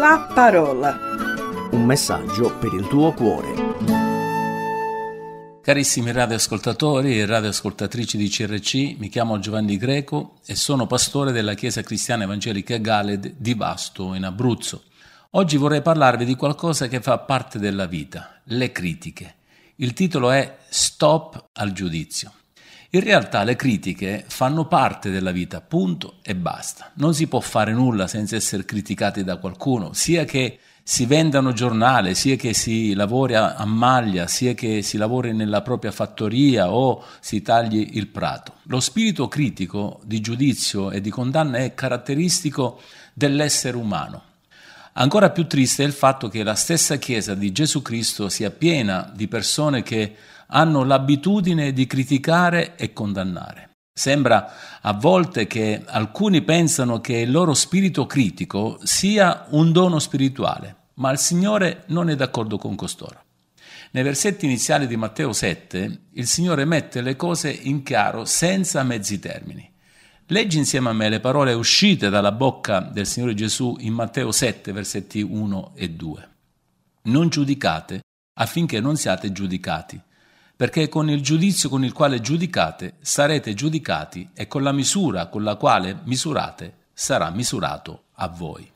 la parola. Un messaggio per il tuo cuore. Carissimi radioascoltatori e radioascoltatrici di CRC, mi chiamo Giovanni Greco e sono pastore della Chiesa Cristiana Evangelica Galed di Vasto in Abruzzo. Oggi vorrei parlarvi di qualcosa che fa parte della vita, le critiche. Il titolo è Stop al giudizio. In realtà le critiche fanno parte della vita, punto e basta. Non si può fare nulla senza essere criticati da qualcuno, sia che si vendano giornale, sia che si lavori a maglia, sia che si lavori nella propria fattoria o si tagli il prato. Lo spirito critico di giudizio e di condanna è caratteristico dell'essere umano. Ancora più triste è il fatto che la stessa Chiesa di Gesù Cristo sia piena di persone che hanno l'abitudine di criticare e condannare. Sembra a volte che alcuni pensano che il loro spirito critico sia un dono spirituale, ma il Signore non è d'accordo con costoro. Nei versetti iniziali di Matteo 7 il Signore mette le cose in chiaro senza mezzi termini. Leggi insieme a me le parole uscite dalla bocca del Signore Gesù in Matteo 7, versetti 1 e 2. Non giudicate affinché non siate giudicati perché con il giudizio con il quale giudicate sarete giudicati e con la misura con la quale misurate sarà misurato a voi.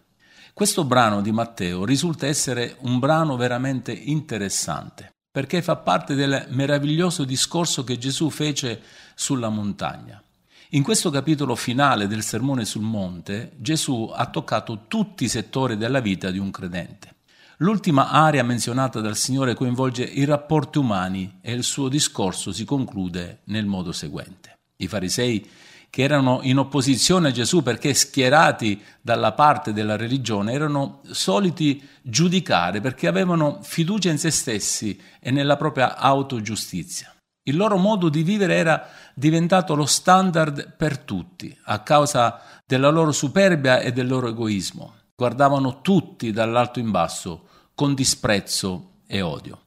Questo brano di Matteo risulta essere un brano veramente interessante, perché fa parte del meraviglioso discorso che Gesù fece sulla montagna. In questo capitolo finale del Sermone sul Monte, Gesù ha toccato tutti i settori della vita di un credente. L'ultima area menzionata dal Signore coinvolge i rapporti umani e il suo discorso si conclude nel modo seguente. I farisei che erano in opposizione a Gesù perché schierati dalla parte della religione, erano soliti giudicare perché avevano fiducia in se stessi e nella propria autogiustizia. Il loro modo di vivere era diventato lo standard per tutti, a causa della loro superbia e del loro egoismo guardavano tutti dall'alto in basso con disprezzo e odio.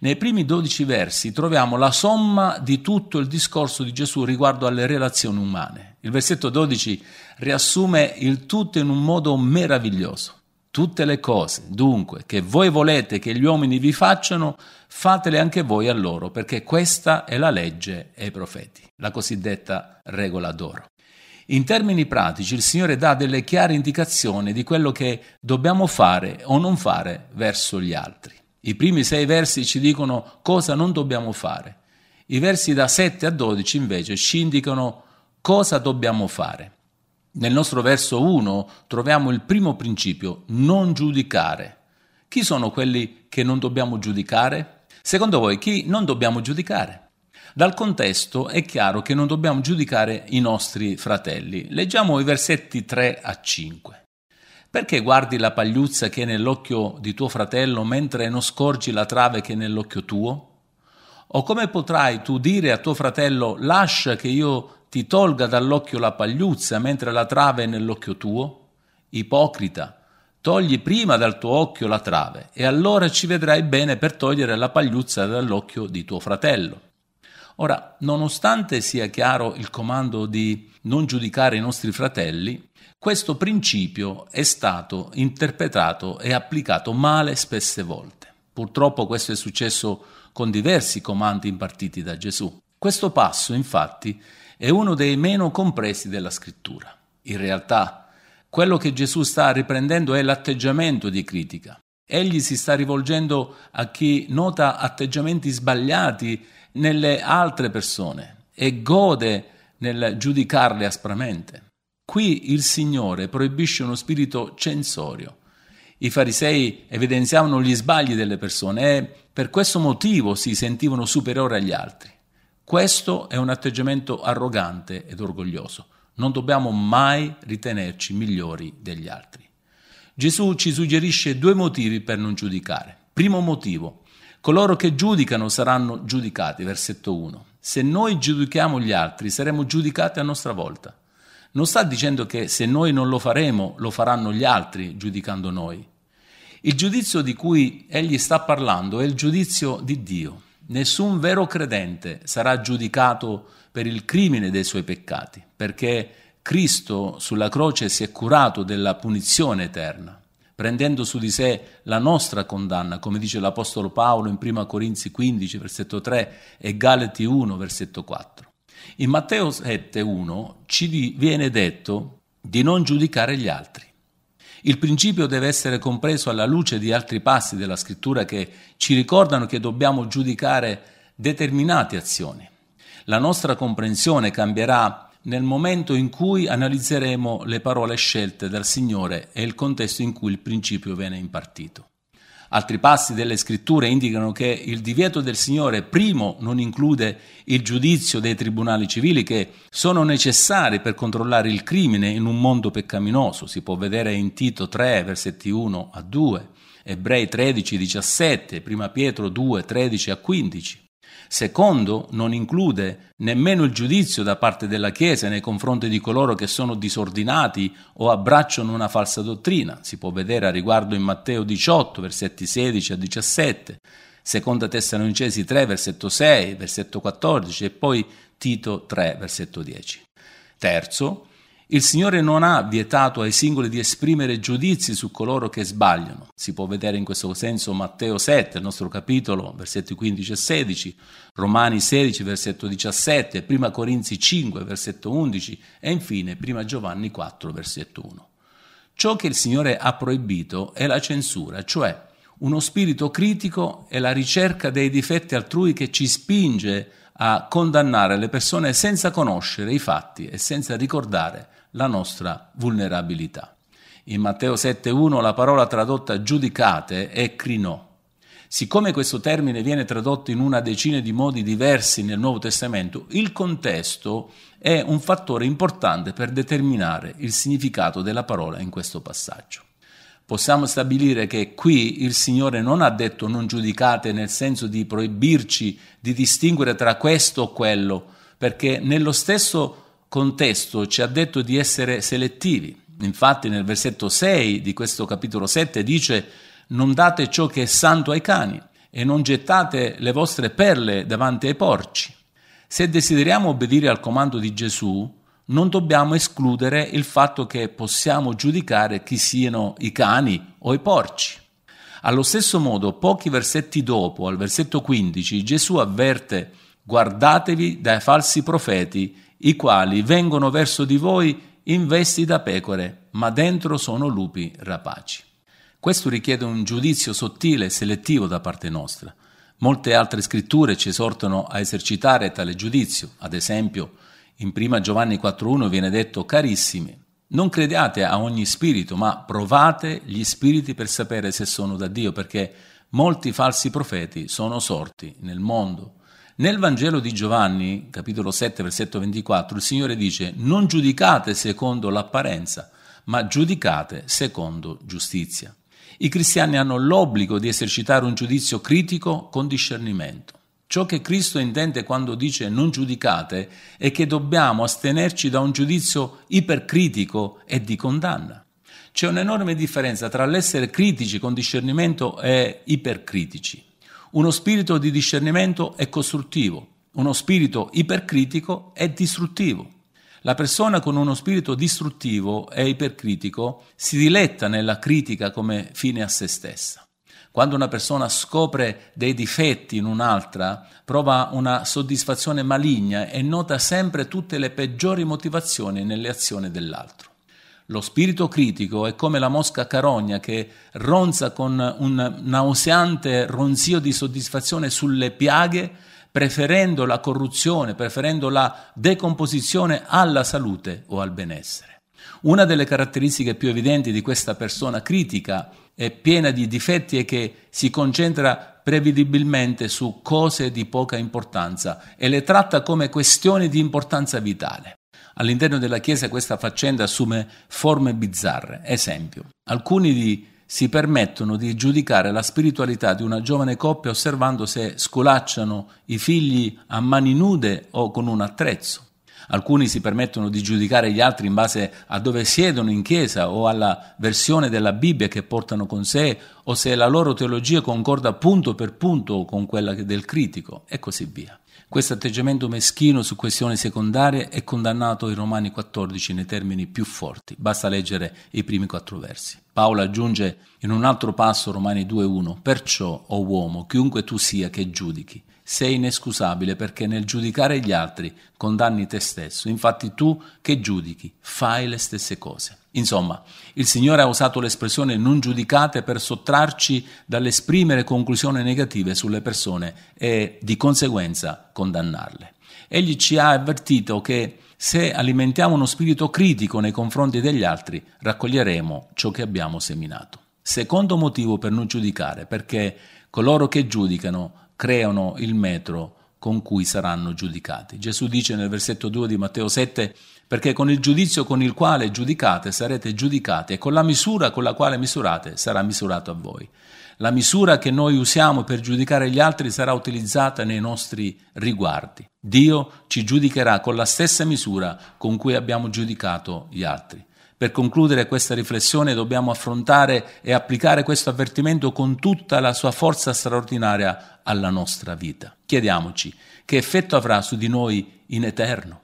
Nei primi dodici versi troviamo la somma di tutto il discorso di Gesù riguardo alle relazioni umane. Il versetto 12 riassume il tutto in un modo meraviglioso. Tutte le cose, dunque, che voi volete che gli uomini vi facciano, fatele anche voi a loro, perché questa è la legge e i profeti, la cosiddetta regola d'oro. In termini pratici il Signore dà delle chiare indicazioni di quello che dobbiamo fare o non fare verso gli altri. I primi sei versi ci dicono cosa non dobbiamo fare. I versi da 7 a 12 invece ci indicano cosa dobbiamo fare. Nel nostro verso 1 troviamo il primo principio, non giudicare. Chi sono quelli che non dobbiamo giudicare? Secondo voi chi non dobbiamo giudicare? Dal contesto è chiaro che non dobbiamo giudicare i nostri fratelli. Leggiamo i versetti 3 a 5. Perché guardi la pagliuzza che è nell'occhio di tuo fratello mentre non scorgi la trave che è nell'occhio tuo? O come potrai tu dire a tuo fratello lascia che io ti tolga dall'occhio la pagliuzza mentre la trave è nell'occhio tuo? Ipocrita, togli prima dal tuo occhio la trave e allora ci vedrai bene per togliere la pagliuzza dall'occhio di tuo fratello. Ora, nonostante sia chiaro il comando di non giudicare i nostri fratelli, questo principio è stato interpretato e applicato male spesse volte. Purtroppo questo è successo con diversi comandi impartiti da Gesù. Questo passo, infatti, è uno dei meno compresi della scrittura. In realtà, quello che Gesù sta riprendendo è l'atteggiamento di critica. Egli si sta rivolgendo a chi nota atteggiamenti sbagliati nelle altre persone e gode nel giudicarle aspramente. Qui il Signore proibisce uno spirito censorio. I farisei evidenziavano gli sbagli delle persone e per questo motivo si sentivano superiori agli altri. Questo è un atteggiamento arrogante ed orgoglioso. Non dobbiamo mai ritenerci migliori degli altri. Gesù ci suggerisce due motivi per non giudicare. Primo motivo, Coloro che giudicano saranno giudicati, versetto 1. Se noi giudichiamo gli altri, saremo giudicati a nostra volta. Non sta dicendo che se noi non lo faremo, lo faranno gli altri giudicando noi. Il giudizio di cui egli sta parlando è il giudizio di Dio. Nessun vero credente sarà giudicato per il crimine dei suoi peccati, perché Cristo sulla croce si è curato della punizione eterna. Prendendo su di sé la nostra condanna, come dice l'Apostolo Paolo in 1 Corinzi 15, versetto 3 e Galati 1, versetto 4. In Matteo 7, 1 ci viene detto di non giudicare gli altri. Il principio deve essere compreso alla luce di altri passi della scrittura che ci ricordano che dobbiamo giudicare determinate azioni. La nostra comprensione cambierà nel momento in cui analizzeremo le parole scelte dal Signore e il contesto in cui il principio viene impartito. Altri passi delle scritture indicano che il divieto del Signore, primo, non include il giudizio dei tribunali civili che sono necessari per controllare il crimine in un mondo peccaminoso. Si può vedere in Tito 3, versetti 1 a 2, Ebrei 13, 17, 1 Pietro 2, 13 a 15. Secondo, non include nemmeno il giudizio da parte della Chiesa nei confronti di coloro che sono disordinati o abbracciano una falsa dottrina. Si può vedere a riguardo in Matteo 18, versetti 16 a 17, Seconda Tessalonicesi 3, versetto 6, versetto 14 e poi Tito 3, versetto 10. Terzo, il Signore non ha vietato ai singoli di esprimere giudizi su coloro che sbagliano. Si può vedere in questo senso Matteo 7, il nostro capitolo, versetti 15 e 16, Romani 16, versetto 17, 1 Corinzi 5, versetto 11 e infine 1 Giovanni 4, versetto 1. Ciò che il Signore ha proibito è la censura, cioè uno spirito critico e la ricerca dei difetti altrui che ci spinge a condannare le persone senza conoscere i fatti e senza ricordare la nostra vulnerabilità. In Matteo 7.1 la parola tradotta giudicate è crinò. Siccome questo termine viene tradotto in una decina di modi diversi nel Nuovo Testamento, il contesto è un fattore importante per determinare il significato della parola in questo passaggio. Possiamo stabilire che qui il Signore non ha detto non giudicate nel senso di proibirci di distinguere tra questo o quello, perché nello stesso contesto ci ha detto di essere selettivi. Infatti nel versetto 6 di questo capitolo 7 dice non date ciò che è santo ai cani e non gettate le vostre perle davanti ai porci. Se desideriamo obbedire al comando di Gesù, non dobbiamo escludere il fatto che possiamo giudicare chi siano i cani o i porci. Allo stesso modo, pochi versetti dopo, al versetto 15, Gesù avverte guardatevi dai falsi profeti i quali vengono verso di voi in vesti da pecore, ma dentro sono lupi rapaci. Questo richiede un giudizio sottile e selettivo da parte nostra. Molte altre scritture ci esortano a esercitare tale giudizio. Ad esempio, in 1 Giovanni 4.1 viene detto, carissimi, non crediate a ogni spirito, ma provate gli spiriti per sapere se sono da Dio, perché molti falsi profeti sono sorti nel mondo. Nel Vangelo di Giovanni, capitolo 7, versetto 24, il Signore dice non giudicate secondo l'apparenza, ma giudicate secondo giustizia. I cristiani hanno l'obbligo di esercitare un giudizio critico con discernimento. Ciò che Cristo intende quando dice non giudicate è che dobbiamo astenerci da un giudizio ipercritico e di condanna. C'è un'enorme differenza tra l'essere critici con discernimento e ipercritici. Uno spirito di discernimento è costruttivo, uno spirito ipercritico è distruttivo. La persona con uno spirito distruttivo e ipercritico si diletta nella critica come fine a se stessa. Quando una persona scopre dei difetti in un'altra, prova una soddisfazione maligna e nota sempre tutte le peggiori motivazioni nelle azioni dell'altro. Lo spirito critico è come la mosca carogna che ronza con un nauseante ronzio di soddisfazione sulle piaghe, preferendo la corruzione, preferendo la decomposizione alla salute o al benessere. Una delle caratteristiche più evidenti di questa persona critica e piena di difetti è che si concentra prevedibilmente su cose di poca importanza e le tratta come questioni di importanza vitale. All'interno della Chiesa questa faccenda assume forme bizzarre. Esempio, alcuni di si permettono di giudicare la spiritualità di una giovane coppia osservando se scolacciano i figli a mani nude o con un attrezzo. Alcuni si permettono di giudicare gli altri in base a dove siedono in chiesa o alla versione della Bibbia che portano con sé o se la loro teologia concorda punto per punto con quella del critico e così via. Questo atteggiamento meschino su questioni secondarie è condannato in Romani 14 nei termini più forti. Basta leggere i primi quattro versi. Paolo aggiunge in un altro passo Romani 2.1 Perciò, o uomo, chiunque tu sia che giudichi, sei inescusabile perché nel giudicare gli altri condanni te stesso. Infatti tu che giudichi fai le stesse cose. Insomma, il Signore ha usato l'espressione non giudicate per sottrarci dall'esprimere conclusioni negative sulle persone e di conseguenza condannarle. Egli ci ha avvertito che se alimentiamo uno spirito critico nei confronti degli altri, raccoglieremo ciò che abbiamo seminato. Secondo motivo per non giudicare, perché coloro che giudicano creano il metro con cui saranno giudicati. Gesù dice nel versetto 2 di Matteo 7, perché con il giudizio con il quale giudicate sarete giudicati e con la misura con la quale misurate sarà misurato a voi. La misura che noi usiamo per giudicare gli altri sarà utilizzata nei nostri riguardi. Dio ci giudicherà con la stessa misura con cui abbiamo giudicato gli altri. Per concludere questa riflessione dobbiamo affrontare e applicare questo avvertimento con tutta la sua forza straordinaria alla nostra vita. Chiediamoci che effetto avrà su di noi in eterno.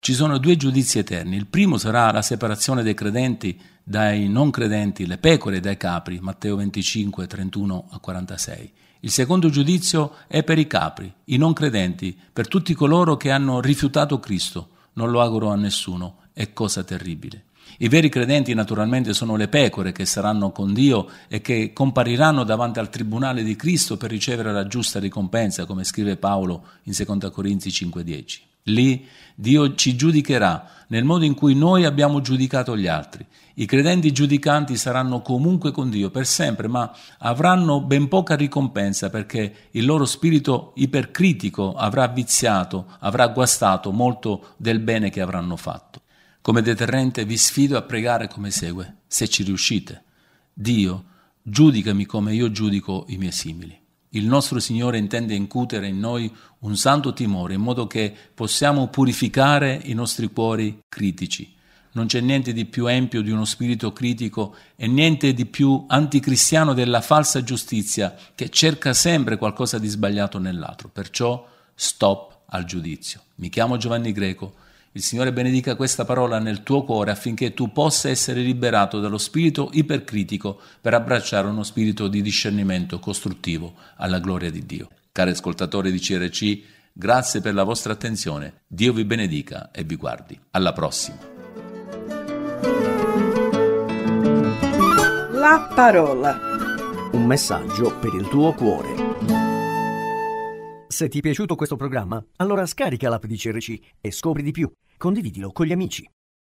Ci sono due giudizi eterni. Il primo sarà la separazione dei credenti dai non credenti, le pecore dai capri, Matteo 25, 31 a 46. Il secondo giudizio è per i capri, i non credenti, per tutti coloro che hanno rifiutato Cristo. Non lo auguro a nessuno, è cosa terribile. I veri credenti naturalmente sono le pecore che saranno con Dio e che compariranno davanti al tribunale di Cristo per ricevere la giusta ricompensa, come scrive Paolo in 2 Corinzi 5:10. Lì Dio ci giudicherà nel modo in cui noi abbiamo giudicato gli altri. I credenti giudicanti saranno comunque con Dio per sempre, ma avranno ben poca ricompensa perché il loro spirito ipercritico avrà viziato, avrà guastato molto del bene che avranno fatto. Come deterrente vi sfido a pregare come segue, se ci riuscite. Dio, giudicami come io giudico i miei simili. Il nostro Signore intende incutere in noi un santo timore in modo che possiamo purificare i nostri cuori critici. Non c'è niente di più empio di uno spirito critico e niente di più anticristiano della falsa giustizia che cerca sempre qualcosa di sbagliato nell'altro. Perciò stop al giudizio. Mi chiamo Giovanni Greco il Signore benedica questa parola nel tuo cuore affinché tu possa essere liberato dallo spirito ipercritico per abbracciare uno spirito di discernimento costruttivo alla gloria di Dio. Cari ascoltatori di CRC, grazie per la vostra attenzione. Dio vi benedica e vi guardi. Alla prossima. La parola. Un messaggio per il tuo cuore. Se ti è piaciuto questo programma, allora scarica l'app di CRC e scopri di più. Condividilo con gli amici.